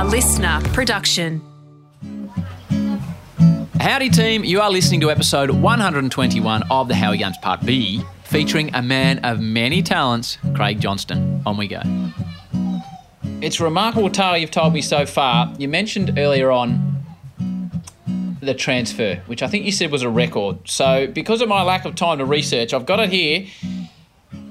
A listener production. Howdy, team. You are listening to episode 121 of the Howie Games Part B, featuring a man of many talents, Craig Johnston. On we go. It's a remarkable tale you've told me so far. You mentioned earlier on the transfer, which I think you said was a record. So, because of my lack of time to research, I've got it here.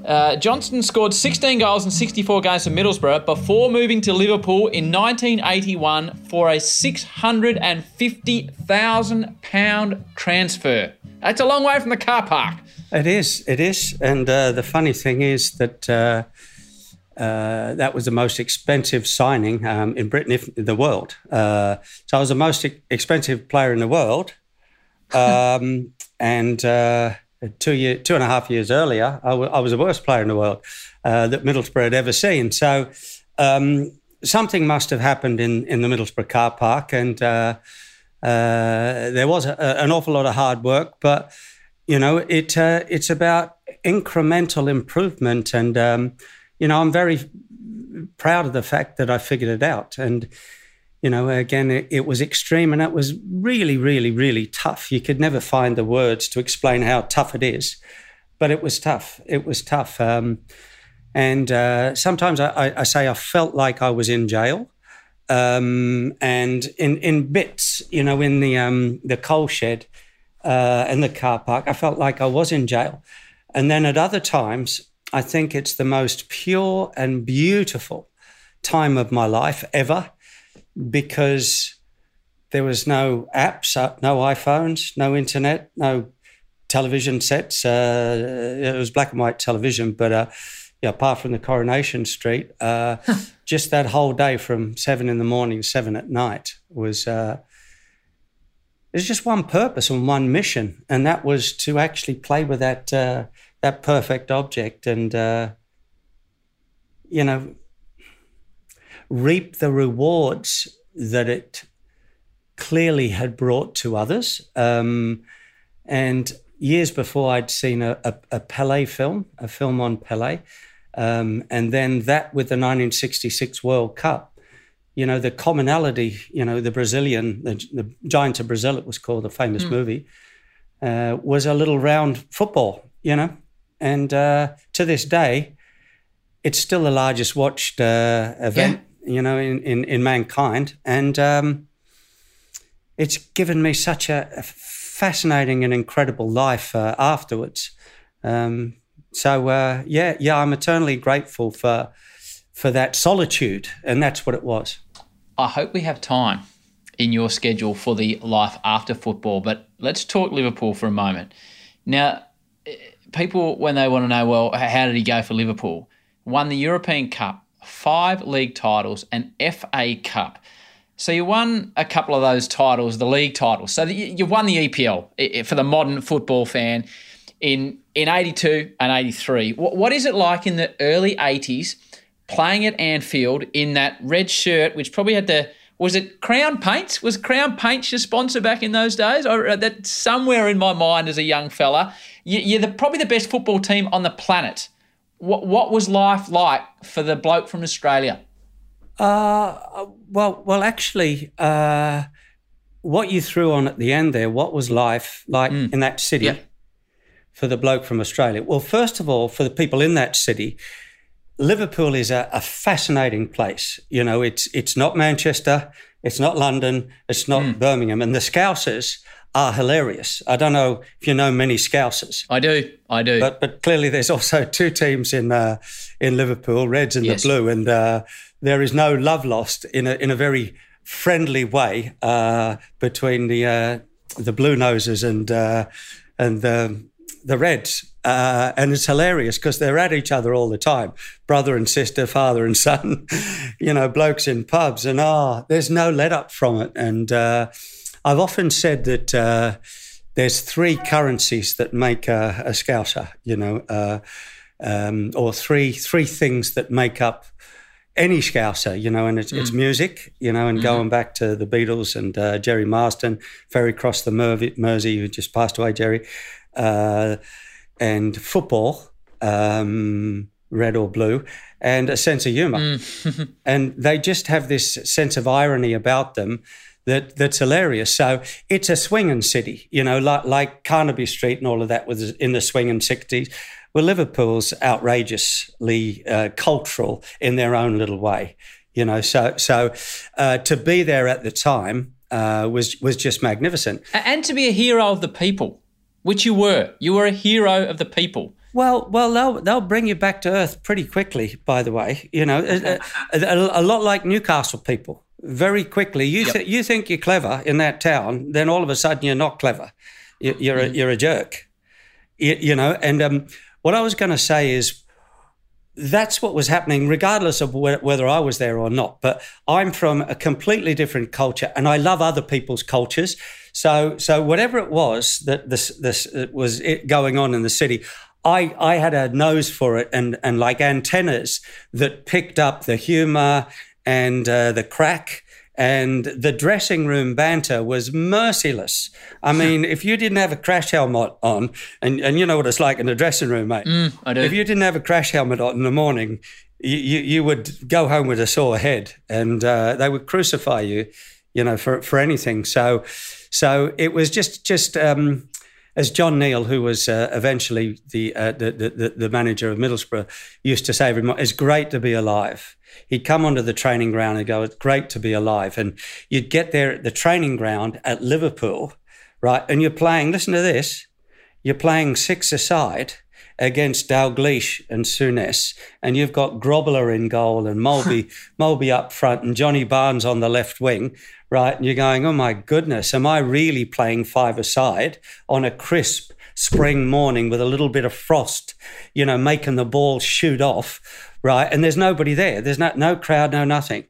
Uh, Johnston scored 16 goals in 64 games for Middlesbrough before moving to Liverpool in 1981 for a £650,000 transfer. That's a long way from the car park. It is, it is. And uh, the funny thing is that uh, uh, that was the most expensive signing um, in Britain, if in the world. Uh, so I was the most expensive player in the world. Um, and uh, two year, two and a half years earlier, I, w- I was the worst player in the world uh, that Middlesbrough had ever seen. So um, something must have happened in, in the Middlesbrough car park, and uh, uh, there was a, an awful lot of hard work. But you know, it uh, it's about incremental improvement, and um, you know, I'm very proud of the fact that I figured it out. And you know, again, it, it, was extreme and that was really, really, really tough. You could never find the words to explain how tough it is, but it was tough. It was tough. Um, and uh, sometimes I, I, say I felt like I was in jail. Um, and in, in bits, you know, in the, um, the coal shed uh, in the car park, I felt like I was in jail. And then at other times, I think it's the most pure and beautiful time of my life ever because there was no apps, uh, no iPhones, no internet, no television sets. Uh, it was black and white television, but uh, yeah, apart from the Coronation Street, uh, just that whole day from seven in the morning, seven at night was. Uh, there's just one purpose and one mission, and that was to actually play with that uh, that perfect object, and you know, reap the rewards that it clearly had brought to others. Um, and years before, I'd seen a, a, a, Pele film, a film on Pele. Um, and then that with the 1966 World Cup, you know, the commonality, you know, the Brazilian, the, the Giants of Brazil, it was called, the famous mm. movie, uh, was a little round football, you know. And uh, to this day, it's still the largest watched uh, event you know, in, in, in mankind. And um, it's given me such a, fascinating and incredible life uh, afterwards. Um, so uh, yeah, yeah, I'm eternally grateful for for that solitude, and that's what it was. I hope we have time in your schedule for the life after football, but let's talk Liverpool for a moment. Now, eh, people when they want to know, well, how did he go for Liverpool? Won the European Cup, five league titles, and FA Cup. So you won a couple of those titles, the league titles. So you won the EPL for the modern football fan in in 82 and 83. What is it like in the early 80s playing at Anfield in that red shirt, which probably had the was it Crown Paints? Was Crown Paints your sponsor back in those days? Or uh, that somewhere in my mind as a young fella, you're the, probably the best football team on the planet. What what was life like for the bloke from Australia? Uh, well, well, actually, uh, what you threw on at the end there, what was life like mm. in that city yeah. for the bloke from Australia? Well, first of all, for the people in that city, Liverpool is a, a fascinating place. You know, it's it's not Manchester, it's not London, it's not mm. Birmingham, and the Scousers are hilarious. I don't know if you know many Scousers. I do, I do. But but clearly there's also two teams in uh, in Liverpool, Reds and yes. the Blue, and uh, there is no love lost in a in a very friendly way uh, between the uh, the Blue Noses and uh, and the the Reds. Uh, and it's hilarious because they're at each other all the time, brother and sister, father and son, you know, blokes in pubs, and ah, oh, there's no let up from it. And I've often said that uh, there's three currencies that make a, a Scouser, you know, uh, um, or three three things that make up any Scouser, you know, and it's, mm. it's music, you know, and mm-hmm. going back to the Beatles and uh, Gerry Marsden, Ferry Cross the Mer- Mersey, who just passed away, Gerry, uh, and football, um, red or blue, and a sense of humor. Mm. and they just have this sense of irony about them that that's hilarious. So it's a swinging city, you know, like like Carnaby Street and all of that was in the swinging 60s. Well, Liverpool's outrageously uh, cultural in their own little way, you know. So so uh, to be there at the time uh, was was just magnificent, and to be a hero of the people, which you were. You were a hero of the people. Well, well, they'll they'll bring you back to earth pretty quickly. By the way, you know, a, a, a lot like Newcastle people. Very quickly, you yep. th- you think you're clever in that town, then all of a sudden you're not clever. You, are mm. a, you're a jerk. You, you know, and um, what I was going to say is that's what was happening, regardless of wh- whether I was there or not. But I'm from a completely different culture, and I love other people's cultures. So, so whatever it was that this this was it going on in the city, I, I had a nose for it and, and like antennas that picked up the humor and uh, the crack and the dressing room banter was merciless. I mean, if you didn't have a crash helmet on, and, and you know what it's like in the dressing room, mate. Mm, I do. If you didn't have a crash helmet on in the morning, you, you, you would go home with a sore head, and uh, they would crucify you, you know, for for anything. So, so it was just just. Um, as John Neal, who was uh, eventually the, uh, the, the, the manager of Middlesbrough, used to say "It's great to be alive." He'd come onto the training ground and go, "It's great to be alive." And you'd get there at the training ground at Liverpool, right? And you're playing. Listen to this: you're playing six aside against Dalglish and Souness, and you've got Grobbelaar in goal and Molby, Molby up front, and Johnny Barnes on the left wing, right? And you're going, oh my goodness, am I really playing five aside on a crisp spring morning with a little bit of frost, you know, making the ball shoot off, right? And there's nobody there. There's no, no crowd, no nothing,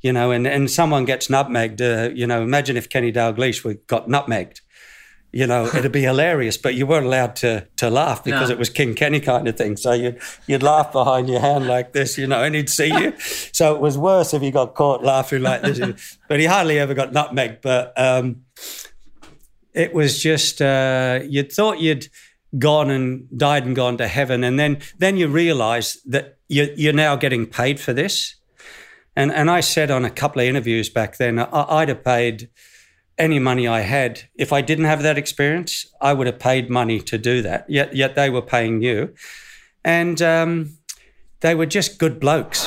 you know, and, and someone gets nutmegged. Uh, you know, imagine if Kenny Dalglish got nutmegged you know, it'd be hilarious, but you weren't allowed to to laugh because no. it was King Kenny kind of thing. So you'd you'd laugh behind your hand like this, you know, and he'd see you. so it was worse if he got caught laughing like this. but he hardly ever got nutmeg. But um, it was just uh, you thought you'd gone and died and gone to heaven, and then then you realise that you, you're now getting paid for this. And and I said on a couple of interviews back then, I, I'd have paid any money I had, if I didn't have that experience, I would have paid money to do that. Yet, yet they were paying you, and um, they were just good blokes.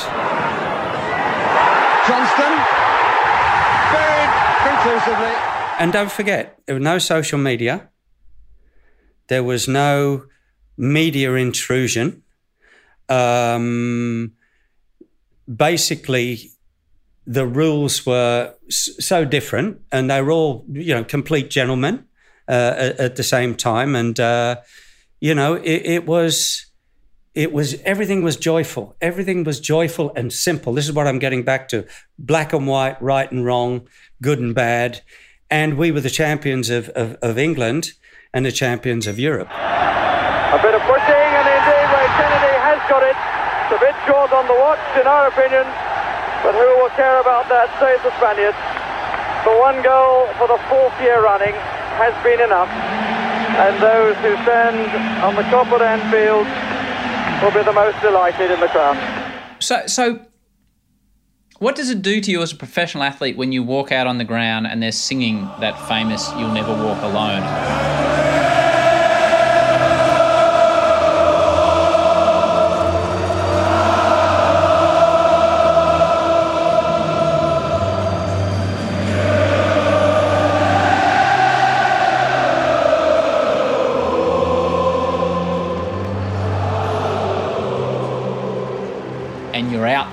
Johnston, very conclusively. And don't forget, there was no social media. There was no media intrusion. Um, basically, the rules were so different, and they were all you know complete gentlemen uh, at, at, the same time, and uh, you know it, it, was it was everything was joyful, everything was joyful and simple. This is what I'm getting back to: black and white, right and wrong, good and bad, and we were the champions of, of, of England and the champions of Europe. A bit of pushing, and indeed, Ray Kennedy has got it. It's a bit short on the watch, in our opinion. But who will care about that, save the Spaniards. The one goal for the fourth year running has been enough. And those who stand on the Kop at Anfield will be the most delighted in the crowd. So, so what does it do to you as a professional athlete when you walk out on the ground and they're singing that famous "You'll Never Walk Alone"?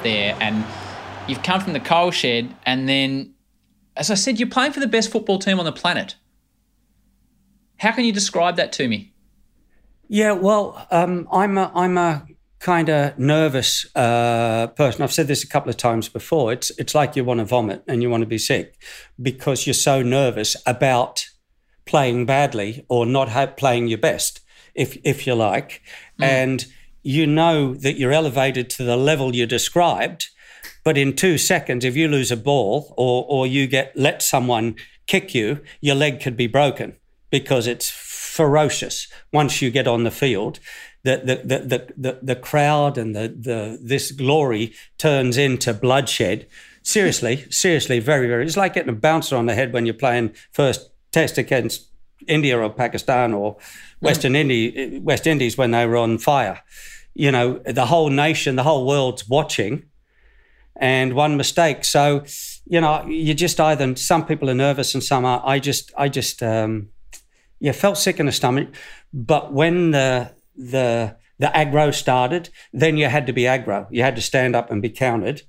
There and you've come from the coal shed and then as I said, you're playing for the best football team on the planet. How can you describe that to me? Yeah, well, um, I'm a, I'm a kind of nervous uh, person. I've said this a couple of times before. It's it's like you want to vomit and you want to be sick because you're so nervous about playing badly or not ha- playing your best, if if you like, mm. and you know that you're elevated to the level you described. But in two seconds, if you lose a ball or, or you get let someone kick you, your leg could be broken because it's ferocious once you get on the field. the the the the, the, crowd and the, the this glory turns into bloodshed. Seriously, seriously, very, very. It's like getting a bouncer on the head when you're playing first test against India or Pakistan or Western mm. Indi- West Indies when they were on fire. You know, the whole nation, the whole world's watching, and one mistake. So, you know, you just either some people are nervous and some are. I just, I just, um, yeah, felt sick in the stomach. But when the the the aggro started, then you had to be aggro. You had to stand up and be counted.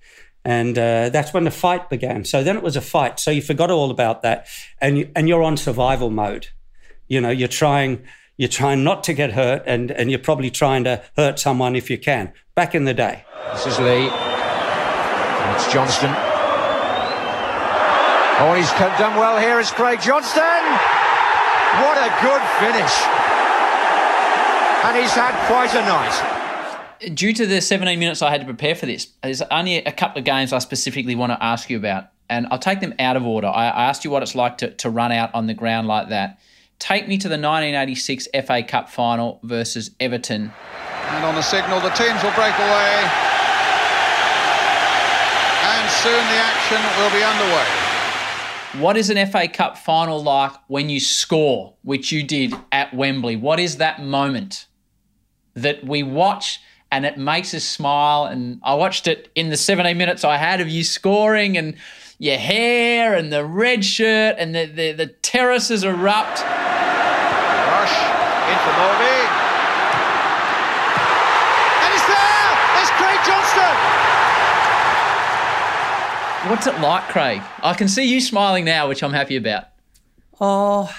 And uh, that's when the fight began. So then it was a fight. So you forgot all about that, and you, and you're on survival mode. You know, you're trying you're trying not to get hurt, and and you're probably trying to hurt someone if you can. Back in the day. This is Lee. It's Johnston. Oh, he's done well here. Is Craig Johnston. What a good finish and he's had quite a night. Due to the 17 minutes I had to prepare for this, there's only a couple of games I specifically want to ask you about, and I'll take them out of order. I, I asked you what it's like to, to run out on the ground like that. Take me to the 1986 FA Cup final versus Everton. And on the signal, the teams will break away. And soon the action will be underway. What is an FA Cup final like when you score, which you did at Wembley? What is that moment that we watch and it makes us smile? And I watched it in the 17 minutes I had of you scoring and your hair and the red shirt and the, the, the terraces erupt. Rush in for Molby. And it's there! It's Craig Johnston! What's it like, Craig? I can see you smiling now, which I'm happy about. Oh,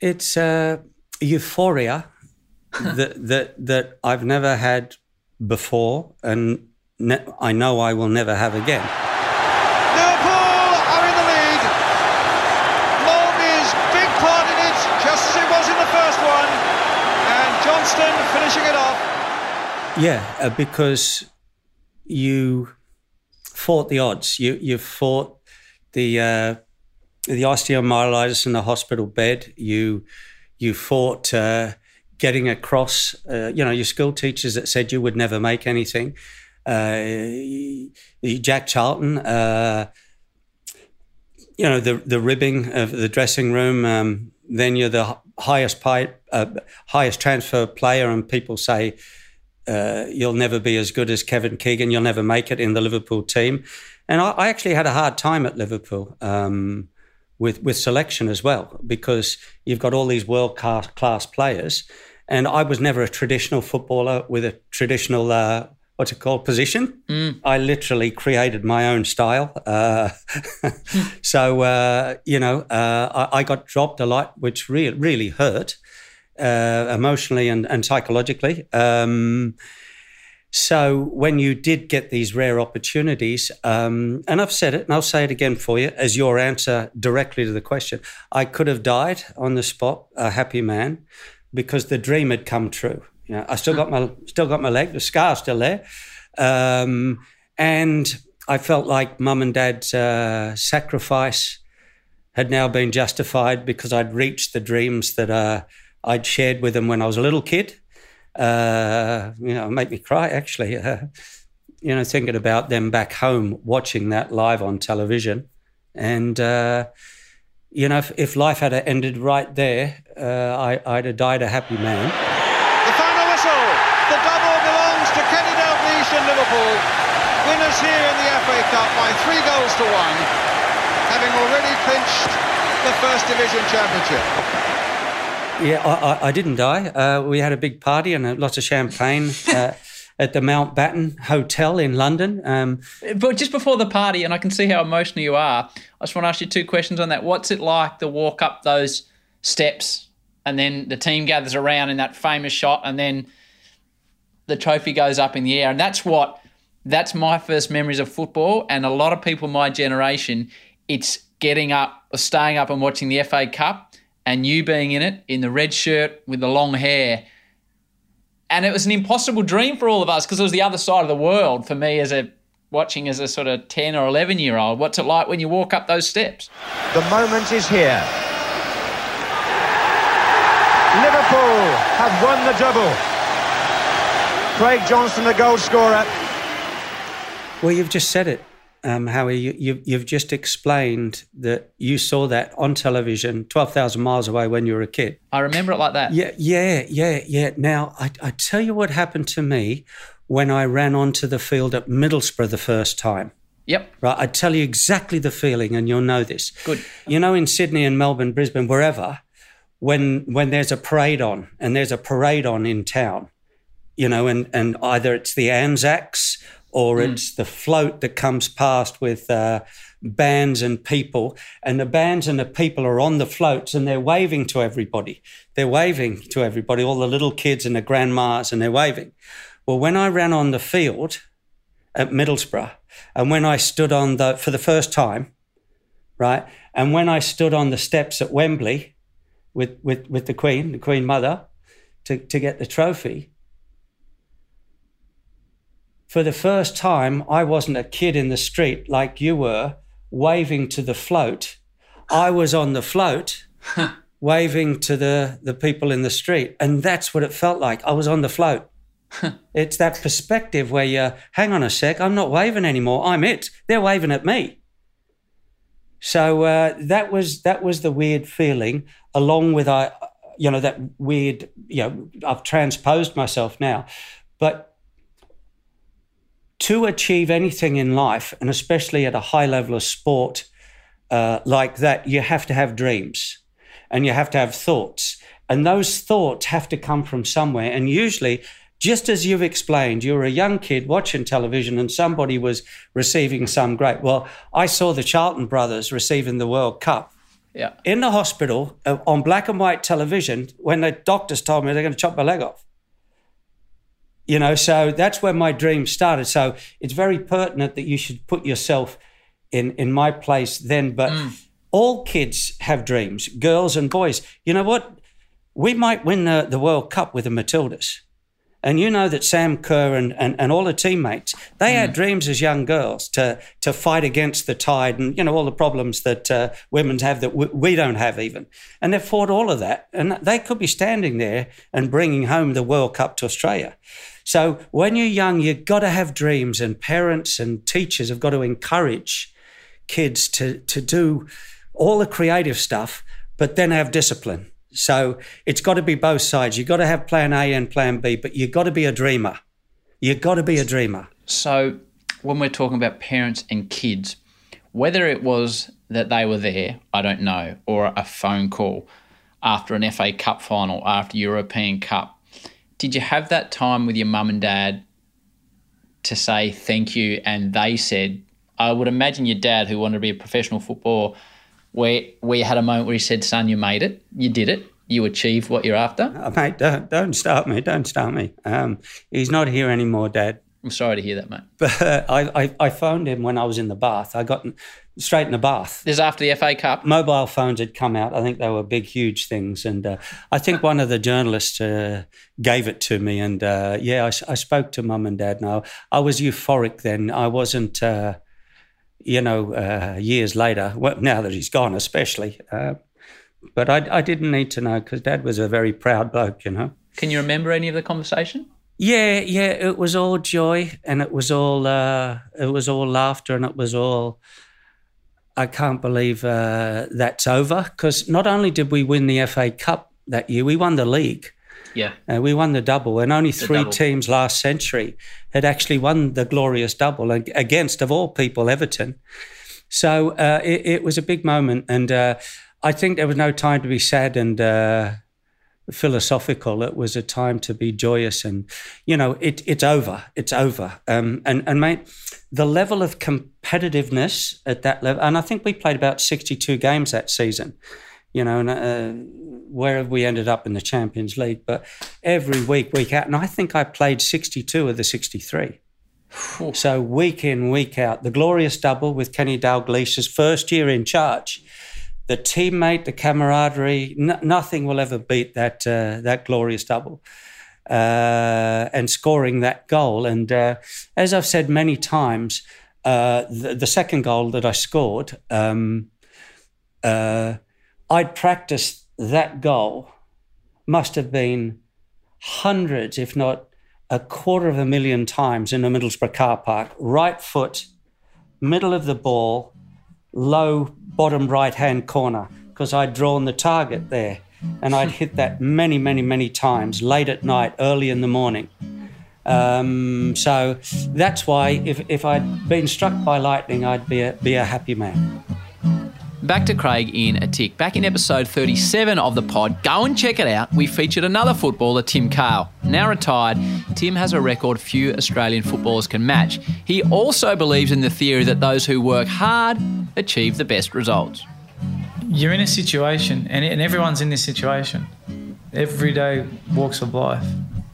it's a euphoria that that that I've never had before, and ne- I know I will never have again. Liverpool are in the lead. Molby's big part in it, just as it was in the first one, and Johnston finishing it off. Yeah, uh, because you fought the odds. You you fought the uh, the osteomyelitis in the hospital bed. You you fought uh, getting across. Uh, you know your school teachers that said you would never make anything. Uh, Jack Charlton. Uh, you know the the ribbing of the dressing room. Um, then you're the highest uh, highest transfer player, and people say uh, you'll never be as good as Kevin Keegan. You'll never make it in the Liverpool team. And I, I actually had a hard time at Liverpool um, with with selection as well because you've got all these world class players, and I was never a traditional footballer with a traditional. Uh, what's it called position mm. i literally created my own style uh, so uh, you know uh, I, I, got dropped a lot which really really hurt uh, emotionally and, and psychologically. Um, so when you did get these rare opportunities, um, and I've said it, and I'll say it again for you as your answer directly to the question, I could have died on the spot, a happy man, because the dream had come true. You know, I still got my still got my leg, the scar's still there, um, and I felt like mum and dad's uh, sacrifice had now been justified because I'd reached the dreams that. Uh, I'd shared with them when I was a little kid. Uh, you know, make me cry actually. You know, thinking about them back home watching that live on television, and uh, you know, if, if, life had ended right there, uh, I, would have died a happy man. The final whistle. The double belongs to Kenny Dalglish and Liverpool, winners here in the FA Cup by three goals to one, having already clinched the First Division Championship. Yeah, I, I didn't die. Uh, we had a big party and lots of champagne. Uh, at the Mountbatten Hotel in London. Um, but just before the party, and I can see how emotional you are, I just want to ask you two questions on that. What's it like to walk up those steps and then the team gathers around in that famous shot and then the trophy goes up in the air? And that's what, that's my first memories of football. And a lot of people my generation, it's getting up, or staying up and watching the FA Cup and you being in it in the red shirt with the long hair. And it was an impossible dream for all of us because it was the other side of the world for me as a watching as a sort of 10 or 11 year old. What's it like when you walk up those steps? The moment is here. Liverpool have won the double. Craig Johnston, the goal scorer. Well, you've just said it, um, Howie. You, you, you've just explained that you saw that on television 12,000 miles away when you were a kid. I remember it like that. Yeah, yeah, yeah, yeah. Now, I, I tell you what happened to me when I ran onto the field at Middlesbrough the first time. Yep. Right, I tell you exactly the feeling, and you'll know this. Good. You know, in Sydney and Melbourne, Brisbane, wherever, when when there's a parade on, and there's a parade on in town, you know, and and either it's the Anzacs or mm. it's the float that comes past with uh, bands and people, and the bands and the people are on the floats and they're waving to everybody. They're waving to everybody, all the little kids and the grandmas, and they're waving. Well, when I ran on the field at Middlesbrough, and when I stood on the for the first time, right, and when I stood on the steps at Wembley with with with the Queen, the Queen Mother, to to get the trophy for the first time, I wasn't a kid in the street like you were, waving to the float. I was on the float, waving to the, the people in the street. And that's what it felt like. I was on the float. it's that perspective where you hang on a sec, I'm not waving anymore. I'm it. They're waving at me. So uh, that was that was the weird feeling, along with I, you know, that weird. You know, I've transposed myself now, but to achieve anything in life, and especially at a high level of sport uh, like that, you have to have dreams and you have to have thoughts. And those thoughts have to come from somewhere. And usually, just as you've explained, you were a young kid watching television and somebody was receiving some great. Well, I saw the Charlton brothers receiving the World Cup. Yeah. In the hospital uh, on black and white television when the doctors told me they're going to chop my leg off you know so that's where my dream started so it's very pertinent that you should put yourself in in my place then but mm. all kids have dreams girls and boys you know what we might win the, the world cup with the matildas and you know that Sam Kerr and, and, and all the teammates, they mm. had dreams as young girls to to fight against the tide and you know all the problems that uh, women have that w- we don't have even. And they fought all of that, and they could be standing there and bringing home the World Cup to Australia. So when you're young, you've got to have dreams, and parents and teachers have got to encourage kids to, to do all the creative stuff, but then have discipline. So it's got to be both sides. You've got to have plan A and plan B, but you've got to be a dreamer. You've got to be a dreamer. So when we're talking about parents and kids, whether it was that they were there, I don't know, or a phone call after an FA Cup final, after European Cup, did you have that time with your mum and dad to say thank you? And they said, I would imagine your dad, who wanted to be a professional footballer, where you had a moment where he said, "Son, you made it. You did it. You achieved what you're after." Uh, mate, don't, don't start me. Don't start me. Um, he's not here anymore, Dad. I'm sorry to hear that, mate. But uh, I, I, I phoned him when I was in the bath. I got straight in the bath. This is after the FA Cup. Mobile phones had come out. I think they were big, huge things, and uh, I think one of the journalists uh, gave it to me. And uh, yeah, I, I, spoke to mum and dad. Now I was euphoric then. I wasn't, uh, you know, uh, years later. Well, now that he's gone, especially. But I, I didn't need to know because dad was a very proud bloke, you know. Can you remember any of the conversation? Yeah, yeah, it was all joy and it was all uh, it was all laughter and it was all. I can't believe uh, that's over because not only did we win the FA Cup that year, we won the league. Yeah, uh, we won the double, and only three teams last century had actually won the glorious double against, of all people, Everton. So uh, it, it, was a big moment, and uh, I think there was no time to be sad and uh, philosophical. It was a time to be joyous, and you know, it, it's over. It's over. Um, and and mate, the level of competitiveness at that level, and I think we played about sixty-two games that season. You know, and, uh, where have we ended up in the Champions League, but every week, week out, and I think I played sixty-two of the sixty-three. So week in, week out, the glorious double with Kenny Dalglish's first year in charge the teammate, the camaraderie, n- nothing will ever beat that uh, that glorious double. Uh, and scoring that goal. And uh, as I've said many times, uh, the, the, second goal that I scored, um, uh, I'd practiced that goal, must have been hundreds, if not a quarter of a million times in the Middlesbrough car park, right foot, middle of the ball, low bottom right hand corner, because I'd drawn the target there. And I'd hit that many, many, many times late at night, early in the morning. Um, so that's why if, if I'd been struck by lightning, I'd be a, be a happy man. Back to Craig in a tick. Back in episode 37 of the pod, go and check it out. We featured another footballer, Tim Cahill. Now retired, Tim has a record few Australian footballers can match. He also believes in the theory that those who work hard achieve the best results. You're in a situation, and, and everyone's in this situation, everyday walks of life,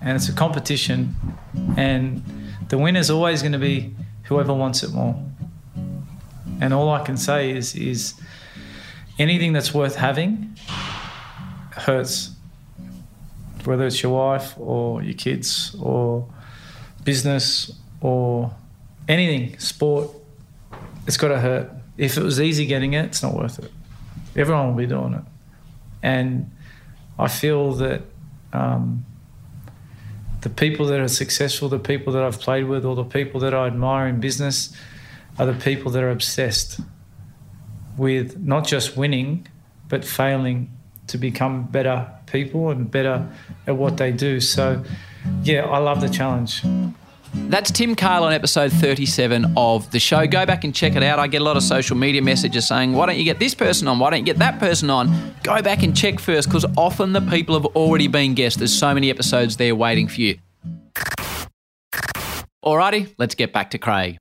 and it's a competition, and the winner's always going to be whoever wants it more. And all I can say is, is anything that's worth having hurts. Whether it's your wife or your kids or business or anything, sport, it's got to hurt. If it was easy getting it, it's not worth it. Everyone will be doing it. And I feel that um, the people that are successful, the people that I've played with, or the people that I admire in business are the people that are obsessed with not just winning, but failing to become better people and better at what they do. So, yeah, I love the challenge. That's Tim Cahill on episode 37 of the show. Go back and check it out. I get a lot of social media messages saying, why don't you get this person on? Why don't you get that person on? Go back and check first because often the people have already been guests. There's so many episodes there waiting for you. Alrighty, let's get back to Craig.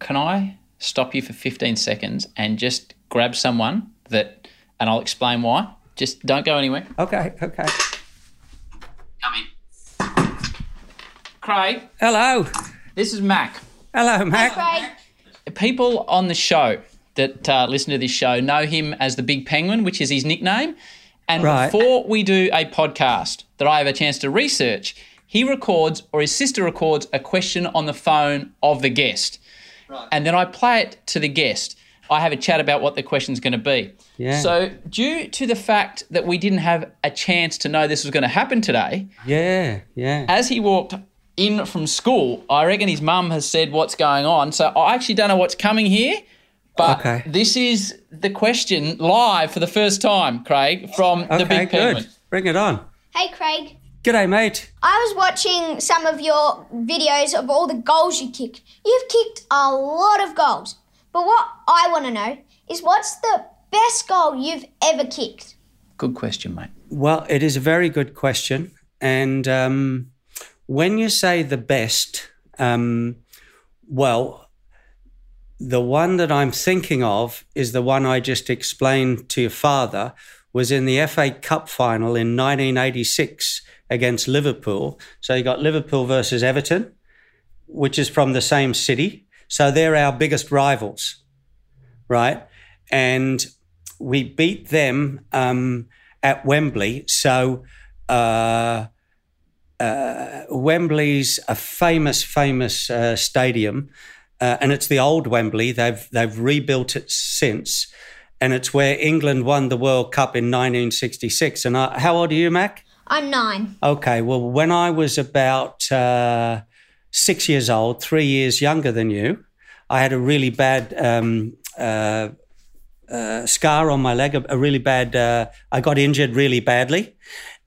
Can I stop you for 15 seconds and just grab someone that, and I'll explain why. Just don't go anywhere. Okay, okay. Come in. Craig, Hello. this is Mac. Hello, Mac. Craig. People on the show that uh, listen to this show know him as the Big Penguin, which is his nickname. And Right. before we do a podcast that I have a chance to research, he records or his sister records a question on the phone of the guest. And then I play it to the guest. I have a chat about what the question's going to be. Yeah. So, due to the fact that we didn't have a chance to know this was going to happen today, Yeah, yeah. as he walked in from school, I reckon his mum has said what's going on. So I actually don't know what's coming here, but Okay. this is the question live for the first time, Craig, from the Okay, Big Penguin. good. Bring it on. Hey, Craig. G'day, mate. I was watching some of your videos of all the goals you kicked. You've kicked a lot of goals. But what I want to know is what's the best goal you've ever kicked? Good question, mate. Well, it is a very good question. And um, when you say the best, um, well, the one that I'm thinking of is the one I just explained to your father was in the FA Cup final in 1986 against Liverpool. So you got Liverpool versus Everton, which is from the same city. So they're our biggest rivals, right? And we beat them um, at Wembley. So uh, uh, Wembley's a famous, famous uh, stadium, uh, and it's the old Wembley. They've they've rebuilt it since, and it's where England won the World Cup in 1966. And I, how old are you, Mac? I'm nine. Okay, well, when I was about uh, six years old, three years younger than you, I had a really bad um, uh, uh, scar on my leg, a, a really bad, uh, I got injured really badly,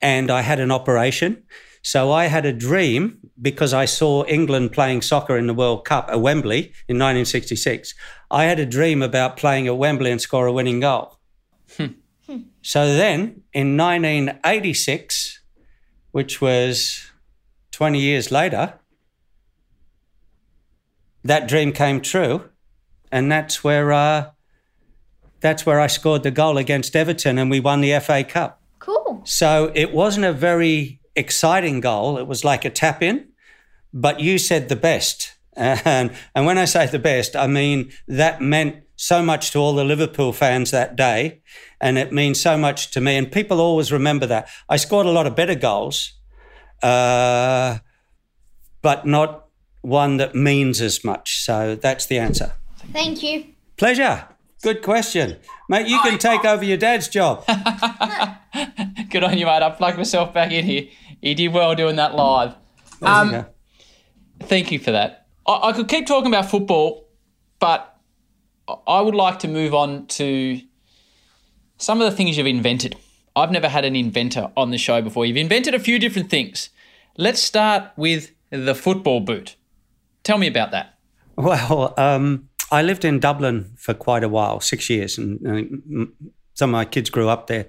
and I had an operation. So I had a dream because I saw England playing soccer in the World Cup at Wembley in 1966. I had a dream about playing at Wembley and score a winning goal. So then in 1986, which was 20 years later, that dream came true. And that's where, uh, that's where I scored the goal against Everton and we won the FA Cup. Cool. So it wasn't a very exciting goal. It was like a tap in, but you said the best. And, and when I say the best, I mean that meant so much to all the Liverpool fans that day. And it means so much to me. And people always remember that. I scored a lot of better goals, uh, but not one that means as much. So that's the answer. Thank you. Pleasure. Good question. Mate, you can take over your dad's job. Good on you, mate. I plugged myself back in here. You did well doing that live. There you Um. Thank you for that. I, I could keep talking about football, but I- would like to move on to some of the things you've invented. I've never had an inventor on the show before. You've invented a few different things. Let's start with the football boot. Tell me about that. Well, um, I lived in Dublin for quite a while, six years, and m- some of my kids grew up there.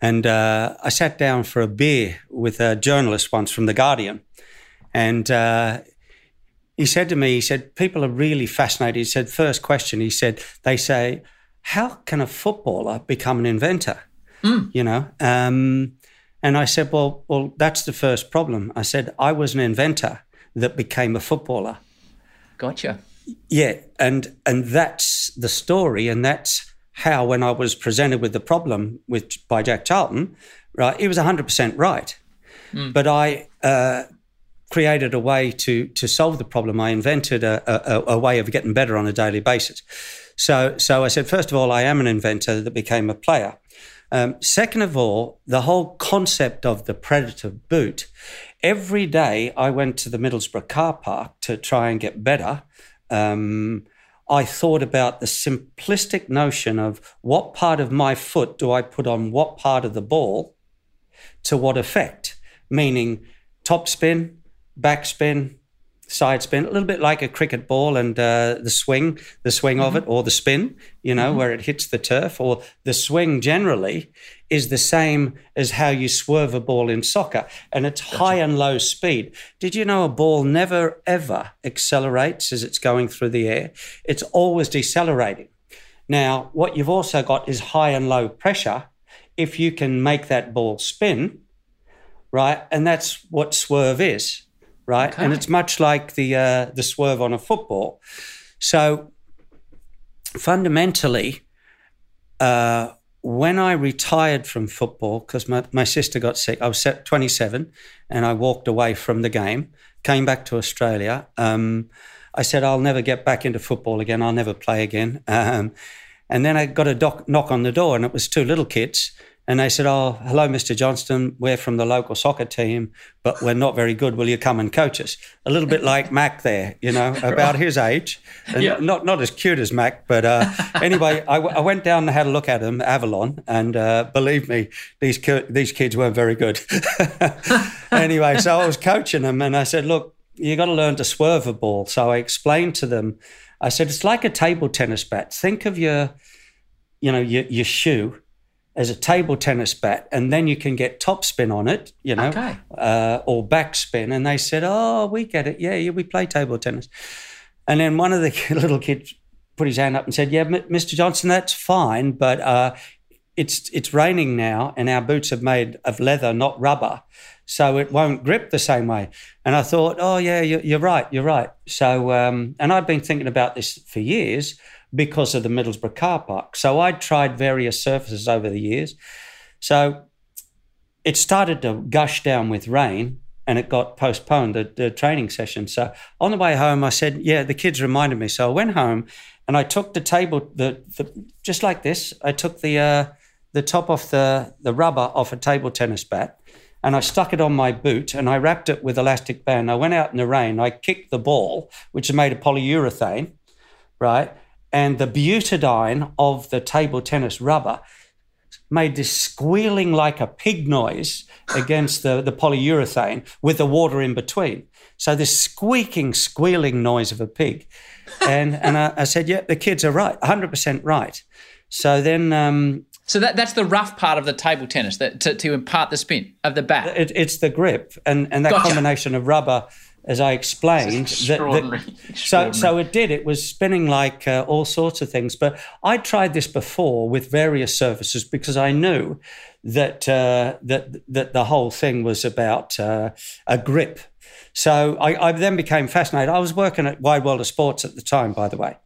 And uh, I sat down for a beer with a journalist once from The Guardian. And uh, he said to me, he said, people are really fascinated. He said, first question, he said, they say, how can a footballer become an inventor? You know? Um, and I said, well, well, that's the first problem. I said, I was an inventor that became a footballer. Gotcha. Yeah, and and that's the story, and that's how when I was presented with the problem with by Jack Charlton, right, he was hundred percent right, but I uh, created a way to to solve the problem. I invented a, a, a way of getting better on a daily basis. So so I said, first of all, I am an inventor that became a player. Um, second of all, the whole concept of the predator boot. Every day I went to the Middlesbrough car park to try and get better. Um, I thought about the simplistic notion of what part of my foot do I put on what part of the ball to what effect, meaning top spin, back spin, side spin, a little bit like a cricket ball and uh, the swing, the swing of it, or the spin, you know, where it hits the turf, or the swing generally is the same as how you swerve a ball in soccer, and it's high and low speed. Did you know a ball never ever accelerates as it's going through the air? It's always decelerating. Now, what you've also got is high and low pressure. If you can make that ball spin, right, and that's what swerve is right? And it's much like the uh, the swerve on a football. So fundamentally, uh, when I retired from football, because my, my sister got sick, I was 27 and I walked away from the game, came back to Australia. Um, I said, I'll never get back into football again. I'll never play again. Um, and then I got a doc- knock on the door, and it was two little kids. And they said, Oh, hello, Mr. Johnston. We're from the local soccer team, but we're not very good. Will you come and coach us? A little bit like Mac there, you know, about his age. And Yeah. Not, not as cute as Mac, but uh, anyway, I, w- I went down and had a look at him, Avalon, and uh, believe me, these, ki- these kids weren't very good. anyway, so I was coaching them, and I said, Look, you got to learn to swerve a ball. So I explained to them, I said, It's like a table tennis bat. Think of your, you know, your, your shoe as a table tennis bat, and then you can get top spin on it, you know, Okay. uh, or backspin. And they said, "Oh, we get it. Yeah, yeah, we play table tennis." And then one of the little kids put his hand up and said, "Yeah, Mr. Johnson, that's fine, but uh, it's it's raining now, and our boots are made of leather, not rubber, so it won't grip the same way." And I thought, "Oh yeah, you're, you're right. You're right." So, um, and I've been thinking about this for years because of the Middlesbrough car park. So I'd tried various surfaces over the years. So it started to gush down with rain and it got postponed, the, the training session. So on the way home, I said, Yeah, the kids reminded me. So I went home and I took the table, the, the just like this, I took the, uh, the top off the, the rubber off a table tennis bat and I stuck it on my boot and I wrapped it with elastic band. I went out in the rain, I kicked the ball, which is made of polyurethane, right? And the butadiene of the table tennis rubber made this squealing like a pig noise against the, the polyurethane with the water in between. So this squeaking, squealing noise of a pig. And, and I, I said, yeah, the kids are right, 100% right. So then um, So that, that's the rough part of the table tennis that, to, to impart the spin of the bat. it, it's the grip and, and that Gotcha. combination of rubber, as I explained. that- that- so, so it did. It was spinning like uh, all sorts of things. But I tried this before with various surfaces because I knew that uh, that that the whole thing was about uh, a grip. So I, I then became fascinated. I was working at Wide World of Sports at the time, by the way,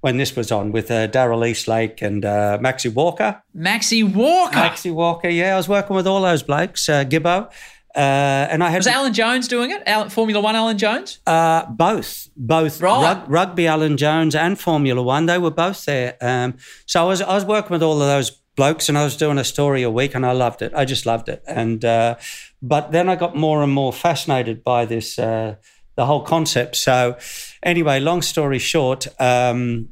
when this was on with uh, Daryl Eastlake and uh, Maxie Walker. Maxie Walker. Maxie Walker, yeah, I was working with all those blokes, uh, Gibbo. Uh, and I had Was Alan Jones doing it? Alan, Formula One Alan Jones? uh, both, both Right. rug, rugby, Alan Jones, and Formula One. They were both there. Um, so I was I was working with all of those blokes, and I was doing a story a week, and I loved it. I just loved it. And uh, but then I got more and more fascinated by this, uh, the whole concept. So, anyway, long story short, um,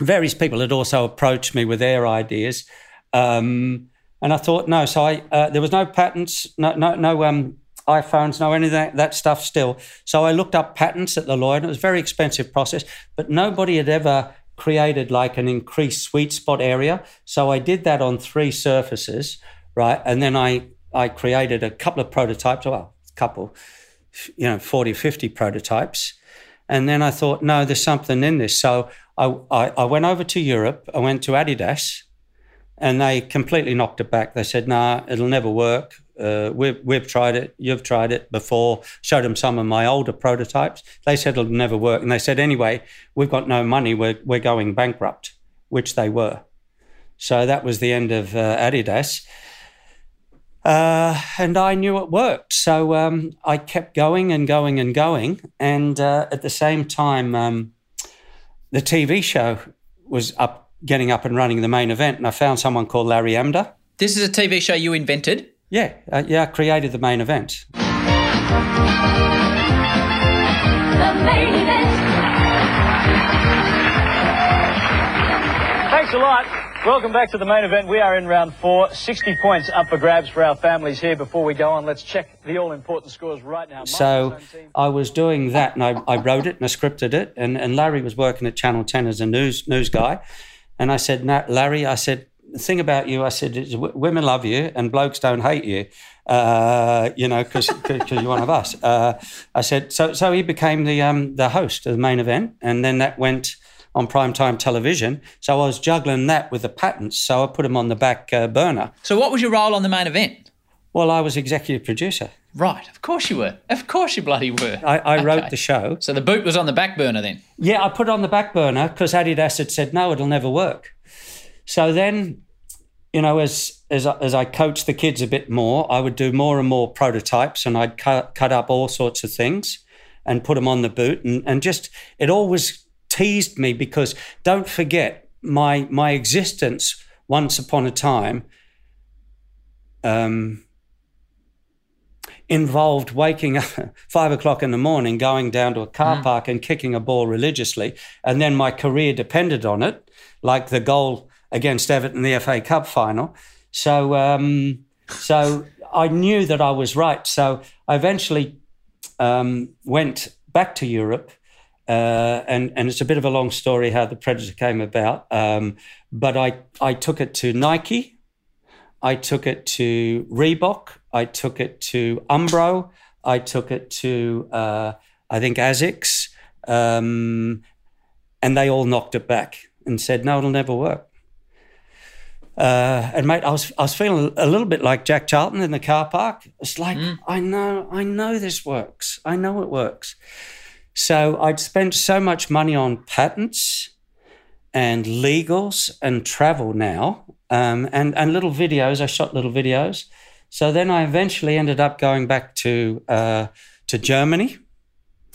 various people had also approached me with their ideas. Um, and I thought, no, so I, uh, there was no patents, no, no, no um, iPhones, no any of that, that stuff still. So I looked up patents at the lawyer, and it was a very expensive process, but nobody had ever created like an increased sweet spot area. So I did that on three surfaces, right? And then I, I created a couple of prototypes, well, a couple, you know, 40, 50 prototypes. And then I thought, no, there's something in this. So I, I, I went over to Europe. I went to Adidas and they completely knocked it back. They said, nah, it'll never work. Uh, we've, we've tried it. You've tried it before. Showed them some of my older prototypes. They said it'll never work. And they said, anyway, we've got no money. We're, we're going bankrupt, which they were. So that was the end of uh, Adidas. Uh, and I knew it worked. So um, I kept going and going and going. And uh, at the same time, um, the TV show was up, getting up and running the main event. And I found someone called Larry Emdur. This is a TV show you invented? Yeah, uh, yeah, I created the main event. The main event. Thanks a lot. Welcome back to the main event. We are in round four. 60 points up for grabs for our families here. Before we go on, let's check the all-important scores right now. So I was doing that, and I, I wrote it and I scripted it, and, and Larry was working at Channel 10 as a news news guy. And I said, Larry, I said, the thing about you, I said, is women love you and blokes don't hate you, uh, you know, because you're one of us. Uh, I said, so so he became the um, the host of the main event, and then that went on primetime television. So I was juggling that with the patents. So I put them on the back uh, burner. So what was your role on the main event? Well, I was executive producer. Right, of course you were. Of course you bloody were. I, I okay. wrote the show. So the boot was on the back burner then? Yeah, I put it on the back burner because Adidas had said, no, it'll never work. So then, you know, as, as, as I coached the kids a bit more, I would do more and more prototypes and I'd cut, cut up all sorts of things and put them on the boot. And, and just, it always teased me because don't forget my my existence once upon a time um, involved waking up five o'clock in the morning, going down to a car mm. park and kicking a ball religiously, and then my career depended on it, like the goal against Everton in the FA Cup final. So, um, so I knew that I was right. So I eventually um, went back to Europe uh, and and it's a bit of a long story how the Predator came about. Um, but I I took it to Nike, I took it to Reebok, I took it to Umbro, I took it to uh, I think Asics, um, and they all knocked it back and said no, it'll never work. Uh, and mate, I was I was feeling a little bit like Jack Charlton in the car park. It's like mm. I know I know this works. I know it works. So I'd spent so much money on patents and legals and travel now um, and, and little videos. I shot little videos. So then I eventually ended up going back to, uh, to Germany.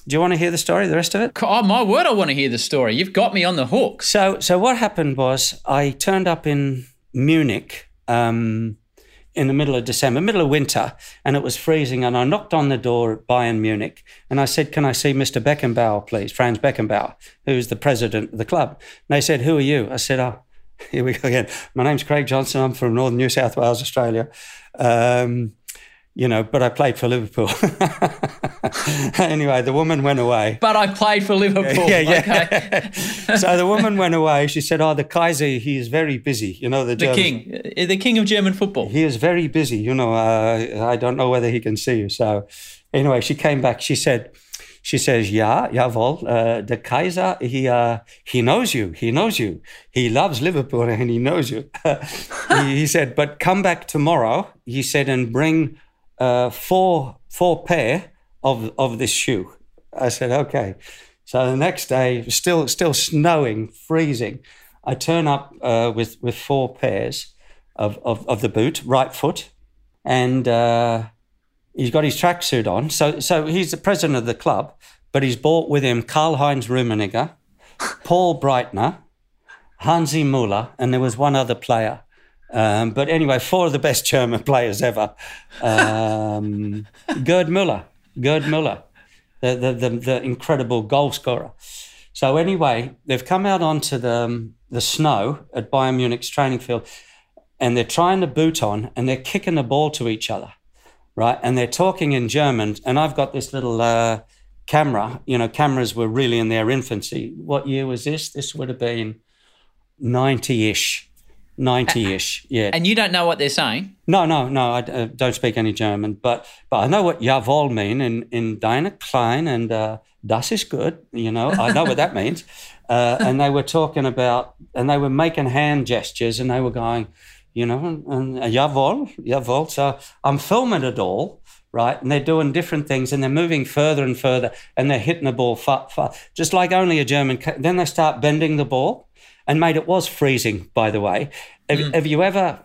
Do you want to hear the story, the rest of it? Oh, my word, I want to hear the story. You've got me on the hook. So, so what happened was I turned up in Munich um, in the middle of December, middle of winter, and it was freezing. And I knocked on the door at Bayern Munich and I said, Can I see Mr. Beckenbauer, please? Franz Beckenbauer, who's the president of the club. And they said, Who are you? I said, Oh, here we go again. My name's Craig Johnston. I'm from Northern New South Wales, Australia. Um, you know, but I played for Liverpool. anyway, the woman went away. But I played for Liverpool. Yeah, yeah. Okay. so the woman went away. She said, "Oh, the Kaiser, he is very busy. You know, the, the king, uh, the king of German football. He is very busy. You know, uh, I don't know whether he can see you." So, anyway, she came back. She said. She says, "Yeah, jawohl. Uh, the Kaiser, he uh, he knows you. He knows you. He loves Liverpool and he knows you." he, he, said, "But come back tomorrow." He said, "and bring uh, four four pair of of this shoe. I said, okay. So the next day, still still snowing, freezing. I turn up uh, with with four pairs of, of, of the boot, right foot, and uh, he's got his tracksuit on. So so he's the president of the club, but he's brought with him Karl Heinz Rummenigge, Paul Breitner, Hansi Muller, and there was one other player Um, but anyway, four of the best German players ever. Um, Gerd Müller, Gerd Müller, the, the, the, the incredible goal scorer. So anyway, they've come out onto the, um, the snow at Bayern Munich's training field and they're trying to boot on and they're kicking the ball to each other, right? And they're talking in German. And I've got this little uh, camera. You know, cameras were really in their infancy. What year was this? This would have been 90 ish. 90 ish, yeah. And you don't know what they're saying? No, no, no. I uh, don't speak any German, but but I know what Jawohl mean in in Deine Klein and uh, Das ist good. You know, I know what that means. Uh, and they were talking about, and they were making hand gestures, and they were going, you know, and, and Jawohl, Jawohl. So I'm filming it all, right? And they're doing different things, and they're moving further and further, and they're hitting the ball far, far, just like only a German. Can. Then they start bending the ball and mate, it was freezing, by the way. Have, mm. have you ever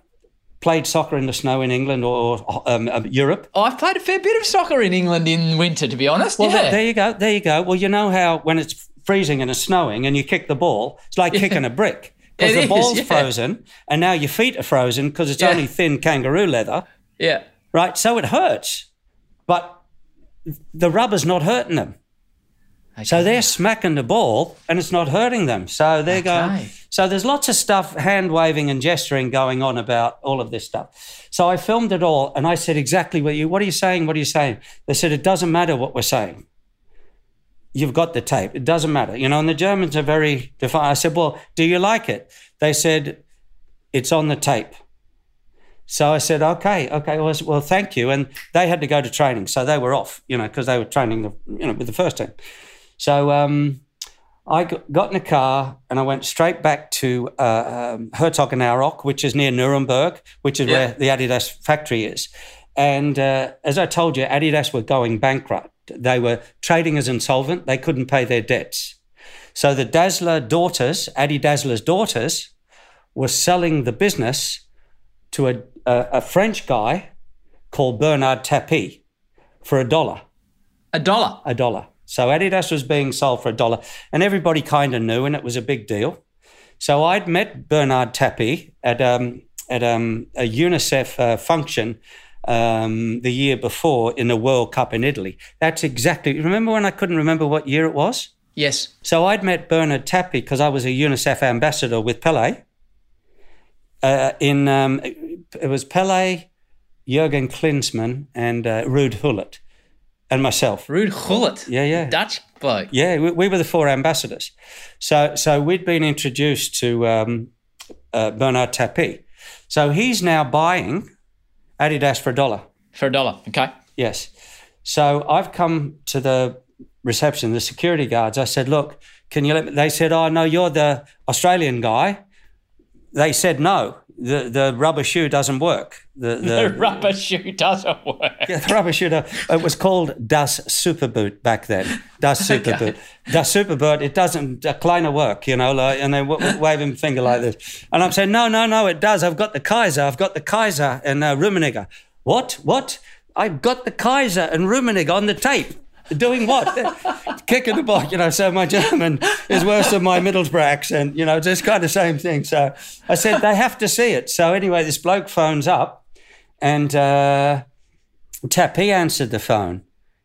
played soccer in the snow in England or um, um, Europe? Oh, I've played a fair bit of soccer in England in winter, to be honest. Well, yeah. there you go. There you go. Well, you know how when it's freezing and it's snowing and you kick the ball, it's like yeah. kicking a brick because the ball's yeah. frozen and now your feet are frozen because it's yeah. only thin kangaroo leather. Yeah. Right. So it hurts, but the rubber's not hurting them. Okay. So they're smacking the ball and it's not hurting them. So they're okay. going. So there's lots of stuff, hand waving and gesturing going on about all of this stuff. So I filmed it all and I said exactly what you, what are you saying? What are you saying? They said, it doesn't matter what we're saying. You've got the tape. It doesn't matter. You know, and the Germans are very defiant. I said, well, do you like it? They said, it's on the tape. So I said, okay, okay, well, well, thank you. And they had to go to training. So they were off, you know, because they were training, the, you know, with the first team. So um, I got in a car and I went straight back to uh, um, Herzogenaurach, which is near Nuremberg, which is yeah. where the Adidas factory is. And uh, as I told you, Adidas were going bankrupt. They were trading as insolvent. They couldn't pay their debts. So the Dassler daughters, Adi Dassler's daughters, were selling the business to a, a, a French guy called Bernard Tapie for a dollar. A dollar? A dollar. So Adidas was being sold for a dollar, and everybody kind of knew, and it was a big deal. So I'd met Bernard Tapie at um, at um, a UNICEF uh, function um, the year before in the World Cup in Italy. That's exactly. Remember when I couldn't remember what year it was? Yes. So I'd met Bernard Tapie because I was a UNICEF ambassador with Pele. Uh, in um, it was Pele, Jurgen Klinsmann, and uh, Ruud Gullit and myself. Ruud Gullit. Yeah, yeah. Dutch bloke. Yeah, we, we, were the four ambassadors. So, so we'd been introduced to um, uh, Bernard Tapie. So he's now buying Adidas for a dollar. For a dollar, okay. Yes. So I've come to the reception, the security guards. I said, "Look, can you let me?" They said, "Oh no, you're the Australian guy." They said no the, the rubber shoe doesn't work. The, the, the rubber shoe doesn't work. Yeah, the rubber shoe. It was called Das Superboot back then. Das Superboot. Das Superboot. It doesn't a kleiner work, you know. Like, and they w- wave him finger like this. And I'm saying, no, no, no, it does. I've got the Kaiser. I've got the Kaiser and uh, Rummenigge. What? What? I've got the Kaiser and Rummenigge on the tape. Doing what? Kicking the ball, you know. So my German is worse than my Middlesbrough accent, you know. Just kind of same thing. So I said they have to see it. So anyway, this bloke phones up, and uh, Tapie answered the phone,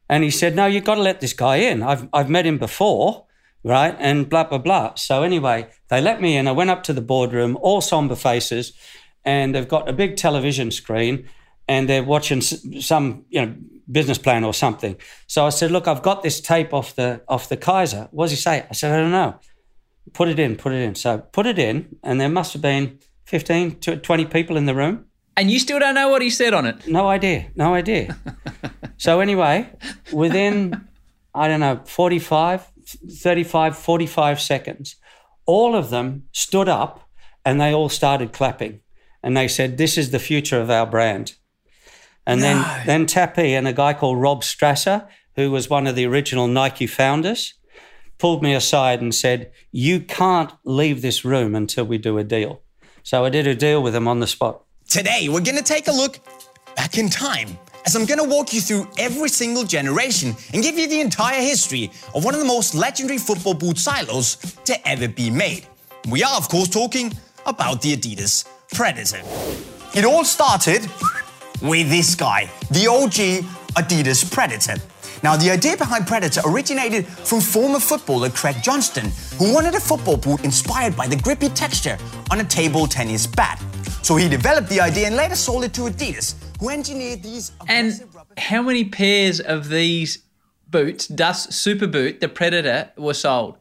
and he said, "No, you've got to let this guy in. I've I've met him before." Right, and blah, blah, blah. So, anyway, they let me in. I went up to the boardroom, all somber faces, and they've got a big television screen and they're watching some, you know, business plan or something. So I said, look, I've got this tape off the off the Kaiser. What does he say? I said, I don't know. Put it in, put it in. So put it in, and there must have been 15 to 20 people in the room. And you still don't know what he said on it? No idea. No idea. so anyway, within, I don't know, 45, 35, 45 seconds, all of them stood up and they all started clapping. And they said, This is the future of our brand. And no. then, then Tapie and a guy called Rob Strasser, who was one of the original Nike founders, pulled me aside and said, You can't leave this room until we do a deal. So I did a deal with him on the spot. Today, we're going to take a look back in time as I'm going to walk you through every single generation and give you the entire history of one of the most legendary football boot silos to ever be made. We are, of course, talking about the Adidas Predator. It all started with this guy, the OG Adidas Predator. Now, the idea behind Predator originated from former footballer Craig Johnston, who wanted a football boot inspired by the grippy texture on a table tennis bat. So he developed the idea and later sold it to Adidas, who engineered these. And how many pairs of these boots, Das Superboot, the Predator, were sold?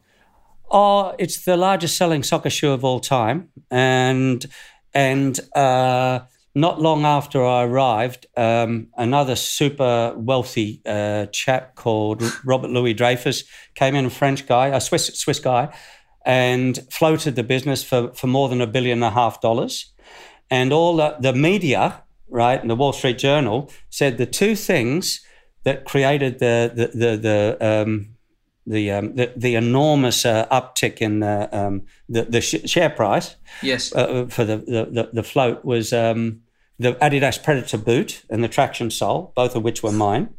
Oh, it's the largest selling soccer shoe of all time, and and uh, not long after I arrived, um, another super wealthy uh, chap called Robert Louis Dreyfus came in, a French guy, a Swiss Swiss guy, and floated the business for, for more than a billion and a half dollars. And all the, the media, right, and the Wall Street Journal said the two things that created the the the, the um, the, um, the, the enormous uh, uptick in uh, um, the the sh- share price. Yes. Uh, for the, the the float was um, the Adidas Predator boot and the traction sole, both of which were mine,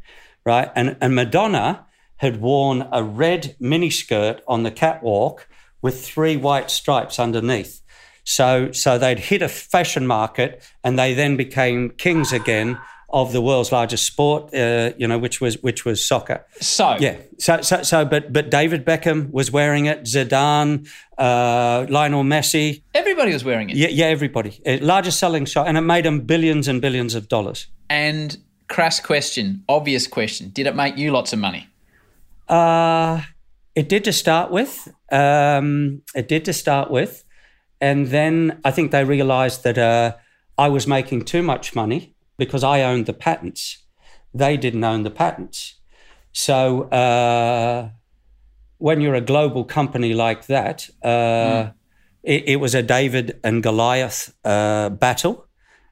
right? And and Madonna had worn a red miniskirt on the catwalk with three white stripes underneath. So so they'd hit a fashion market and they then became kings again of the world's largest sport, uh, you know, which was which was soccer. So yeah, so so so, but but David Beckham was wearing it, Zidane, uh, Lionel Messi, everybody was wearing it. Yeah, yeah, everybody. Uh, largest selling shop, and it made them billions and billions of dollars. And crass question, obvious question: Did it make you lots of money? Uh it did to start with. Um, it did to start with, and then I think they realised that uh, I was making too much money because I owned the patents. They didn't own the patents. So uh, when you're a global company like that, uh, mm. it, it, was a David and Goliath uh, battle,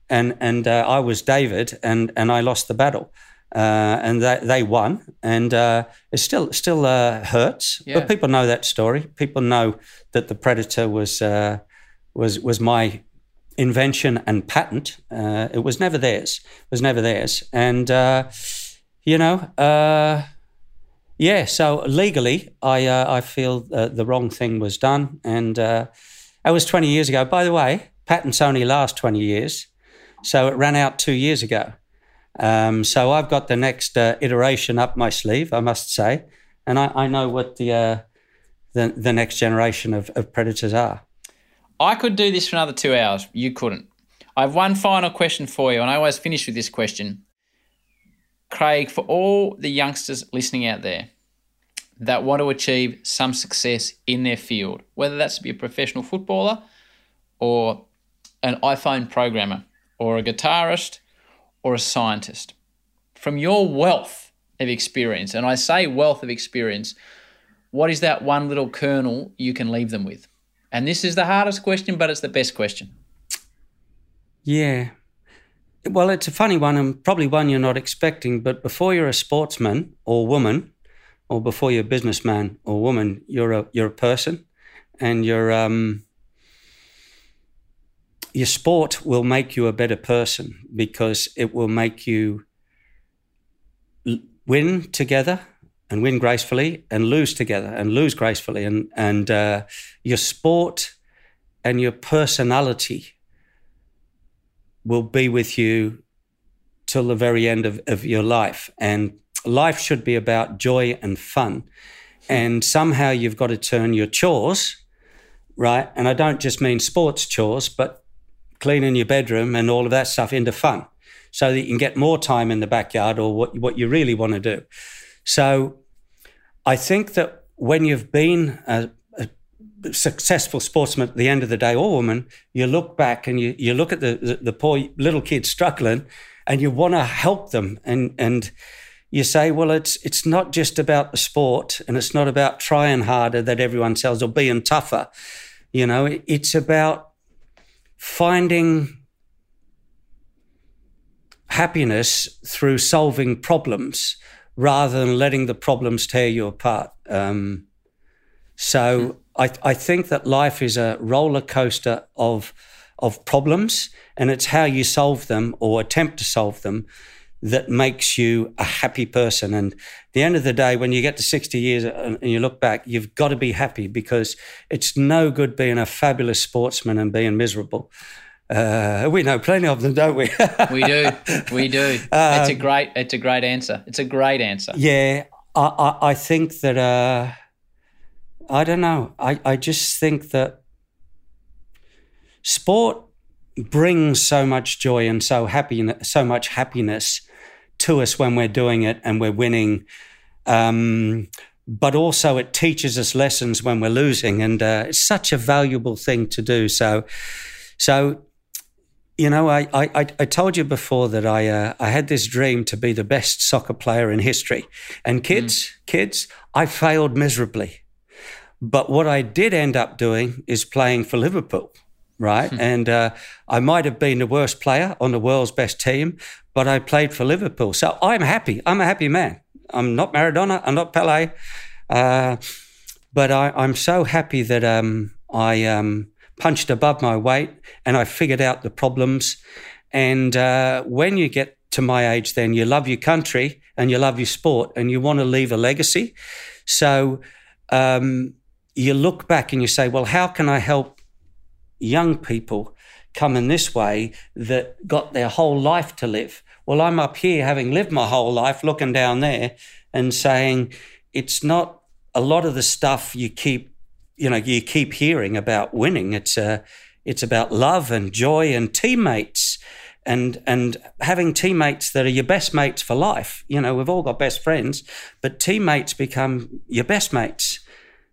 and and uh, I was David, and and I lost the battle. Uh, and they, they won, and uh, it still still hurts. Yeah. But people know that story. People know that the predator was was was my invention and patent. Uh, it was never theirs. It was never theirs. And, uh, you know, uh, yeah, so legally, I, uh, I feel the wrong thing was done. And uh, that was 20 years ago. By the way, patents only last 20 years. So it ran out two years ago. Um, so I've got the next uh, iteration up my sleeve, I must say. And I, I know what the, the, the next generation of, of predators are. I could do this for another two hours. You couldn't. I have one final question for you, and I always finish with this question. Craig, for all the youngsters listening out there that want to achieve some success in their field, whether that's to be a professional footballer or an iPhone programmer or a guitarist or a scientist, from your wealth of experience, and I say wealth of experience, what is that one little kernel you can leave them with? And this is the hardest question, but it's the best question. Yeah. Well, it's a funny one and probably one you're not expecting, but before you're a sportsman or woman, or before you're a businessman or woman, you're a you're a person and your um your sport will make you a better person because it will make you win together and win gracefully and lose together and lose gracefully. And and uh, your sport and your personality will be with you till the very end of, of your life. And life should be about joy and fun. And somehow you've got to turn your chores right? And i don't just mean sports chores but cleaning your bedroom and all of that stuff into fun so that you can get more time in the backyard or what, what you really want to do so I think that when you've been a, a, successful sportsman at the end of the day or woman, you look back and you, you look at the, the, the poor little kids struggling and you want to help them and, and you say, well, it's it's not just about the sport and it's not about trying harder that everyone says or being tougher. You know, it's about finding happiness through solving problems rather than letting the problems tear you apart. Um, so mm. I, I think that life is a roller coaster of of problems, and it's how you solve them or attempt to solve them that makes you a happy person. And the end of the day, when you get to 60 years and you look back, you've got to be happy because it's no good being a fabulous sportsman and being miserable. Uh, we know plenty of them, don't we? we do, we do. Um, it's a great, it's a great answer. It's a great answer. Yeah, I, I, I think that. Uh, I don't know. I, I just think that sport brings so much joy and so happy, so much happiness to us when we're doing it and we're winning. Um, but also it teaches us lessons when we're losing, and uh, it's such a valuable thing to do. So, so you know, I, I, I told you before that I, uh, I had this dream to be the best soccer player in history. And kids, mm. kids, I failed miserably. But what I did end up doing is playing for Liverpool, right? Hmm. and uh, I might have been the worst player on the world's best team, but I played for Liverpool. So I'm happy. I'm a happy man. I'm not Maradona. I'm not Pele. Uh, but I, am so happy that um, I um, punched above my weight and I figured out the problems. And uh, when you get to my age, then you love your country and you love your sport and you want to leave a legacy. So um, you look back and you say, well, how can I help young people come in this way that got their whole life to live? Well, I'm up here having lived my whole life looking down there and saying it's not a lot of the stuff you keep, you know, you keep hearing about winning. It's uh, it's about love and joy and teammates and and having teammates that are your best mates for life. You know, we've all got best friends, but teammates become your best mates.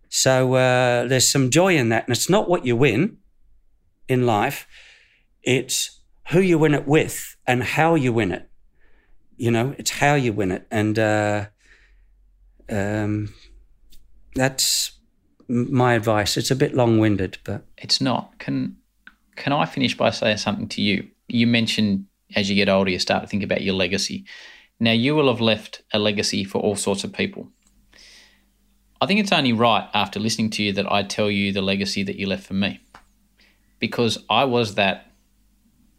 So uh, there's some joy in that. And it's not what you win in life, it's who you win it with and how you win it. You know, it's how you win it. And uh, um, that's my advice. It's a bit long winded, but. It's not. Can, can I finish by saying something to you? You mentioned as you get older, you start to think about your legacy. Now, you will have left a legacy for all sorts of people. I think it's only right after listening to you that I tell you the legacy that you left for me. Because I was that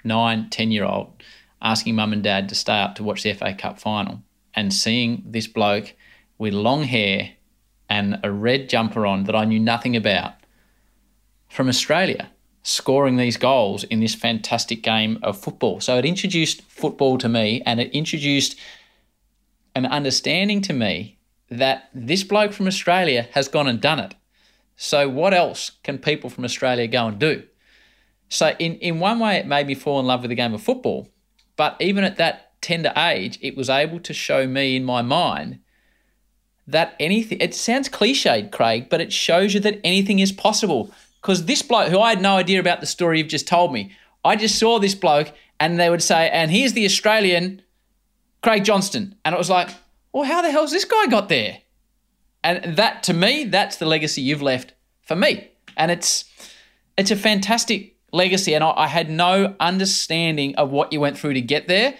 nine, 10 year old asking mum and dad to stay up to watch the FA Cup final and seeing this bloke with long hair and a red jumper on that I knew nothing about from Australia scoring these goals in this fantastic game of football. So it introduced football to me and it introduced an understanding to me that this bloke from Australia has gone and done it. So, what else can people from Australia go and do? So, in, in one way, it made me fall in love with the game of football. But even at that tender age, it was able to show me in my mind that anything, it sounds cliched, Craig, but it shows you that anything is possible. Because this bloke, who I had no idea about the story you've just told me, I just saw this bloke and they would say, and here's the Australian Craig Johnston. And it was like, well, how the hell's this guy got there? And that, to me, that's the legacy you've left for me. And it's it's a fantastic legacy. And I, I had no understanding of what you went through to get there.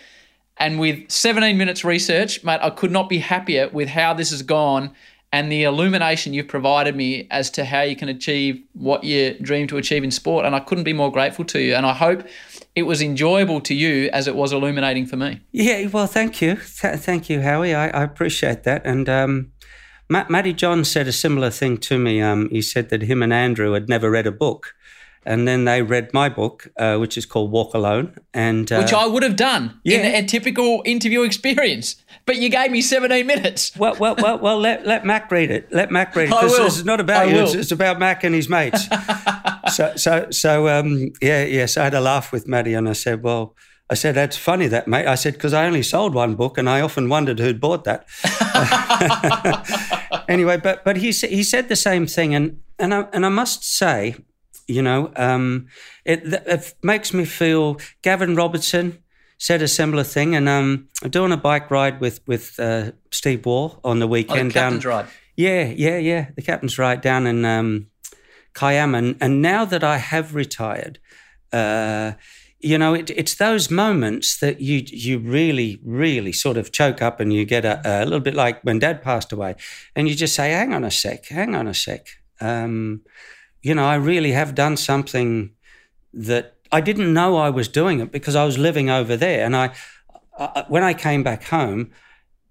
And with 17 minutes research, mate, I could not be happier with how this has gone and the illumination you've provided me as to how you can achieve what you dream to achieve in sport. And I couldn't be more grateful to you. And I hope it was enjoyable to you as it was illuminating for me. Yeah, well, thank you. Th- thank you, Howie. I, I appreciate that. And um, Matt, Matty John said a similar thing to me. Um, he said that him and Andrew had never read a book. And then they read my book, uh, which is called Walk Alone, and uh, which I would have done yeah. in a typical interview experience. But you gave me 17 minutes. Well, well, well, well. Let, let Mac read it. Let Mac read it. I will. This is not about I you. It's, it's, about Mac and his mates. so, so, so, um, yeah, yes. I had a laugh with Matty, and I said, "Well, I said that's funny, that mate." I said because I only sold one book, and I often wondered who'd bought that. anyway, but but he he said the same thing, and and I, and I must say, you know, um, it, it makes me feel. Gavin Robertson said a similar thing, and um, I'm doing a bike ride with with uh, Steve Waugh on the weekend. Oh, the captain's down, ride. Yeah, yeah, yeah. The captain's ride down in um, Kiama, and, and now that I have retired, uh, you know, it, it's those moments that you you really, really sort of choke up, and you get a, a, little bit like when Dad passed away, and you just say, "Hang on a sec, hang on a sec." Um, you know, I really have done something that I didn't know I was doing it because I was living over there. And I, I, when I came back home,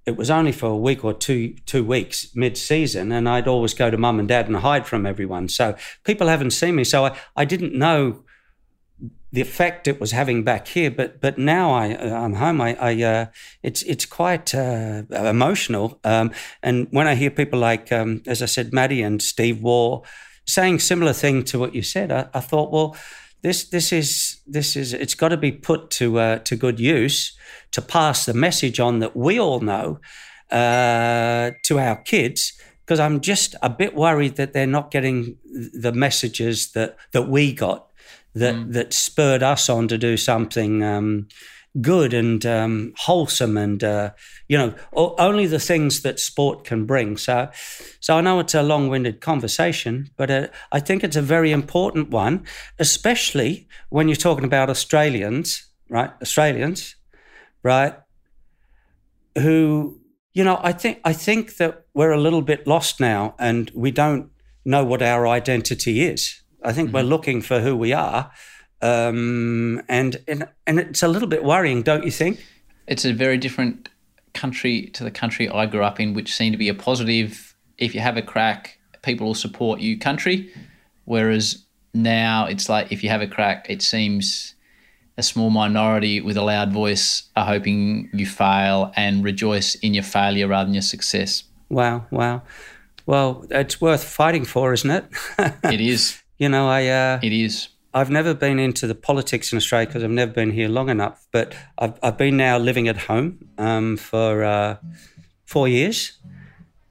it was only for a week or two two weeks mid season, and I'd always go to mum and dad and hide from everyone. So people haven't seen me. So I, I didn't know the effect it was having back here. But but now I I'm home. I, I uh, it's it's quite uh, emotional. Um, and when I hear people like um, as I said, Matty and Steve Waugh saying similar thing to what you said, I, I thought, well, this this is this is it's got to be put to uh, to good use to pass the message on that we all know uh, to our kids because I'm just a bit worried that they're not getting the messages that that we got that mm. that spurred us on to do something um, good and um, wholesome and uh, you know only the things that sport can bring. So, so I know it's a long-winded conversation, but uh, I think it's a very important one, especially when you're talking about Australians, right? Australians, right? Who you know, I think I think that we're a little bit lost now, and we don't know what our identity is. I think mm-hmm. we're looking for who we are, um, and, and and it's a little bit worrying, don't you think? It's a very different country to the country I grew up in, which seemed to be a positive. If you have a crack, people will support you. Country, whereas now it's like if you have a crack, it seems a small minority with a loud voice are hoping you fail and rejoice in your failure rather than your success. Wow, wow. Well, it's worth fighting for, isn't it? it is. You know, I. Uh, it is. I've never been into the politics in Australia because I've never been here long enough. But I've, I've been now living at home um, for uh, four years,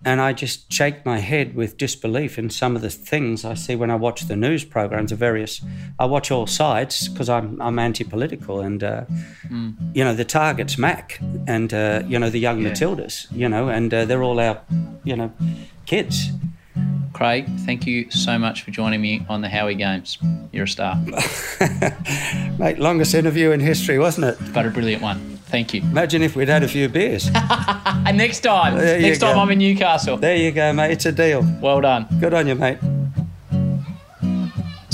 and I just shake my head with disbelief in some of the things I see when I watch the news programs of various. I watch all sides because I'm I'm anti-political, and uh, mm. you know the target's Mac, and uh, you know the young yeah. Matildas, you know, and uh, they're all our, you know, kids. Craig, thank you so much for joining me on the Howie Games. You're a star. Mate, longest interview in history, wasn't it? But a brilliant one. Thank you. Imagine if we'd had a few beers. and next time, there next time I'm in Newcastle. There you go, mate. It's a deal. Well done. Good on you, mate.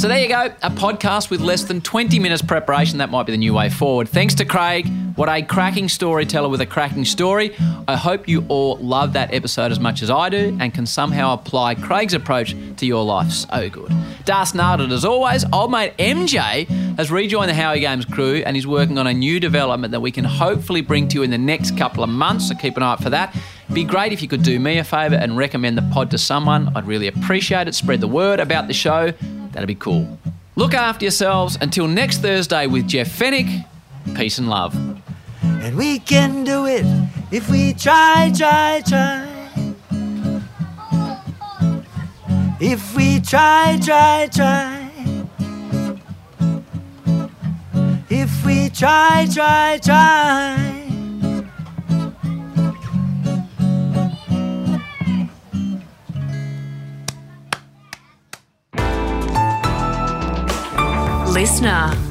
So there you go, a podcast with less than 20 minutes preparation. That might be the new way forward. Thanks to Craig. What a cracking storyteller with a cracking story. I hope you all love that episode as much as I do and can somehow apply Craig's approach to your life. So good. Das Narded, as always, old mate MJ has rejoined the Howie Games crew and is working on a new development that we can hopefully bring to you in the next couple of months. So keep an eye out for that. Be great if you could do me a favour and recommend the pod to someone. I'd really appreciate it. Spread the word about the show. That'd be cool. Look after yourselves. Until next Thursday with Jeff Fenech. Peace and love. And we can do it if we try, try, try. If we try, try, try. If we try, try, try. Listener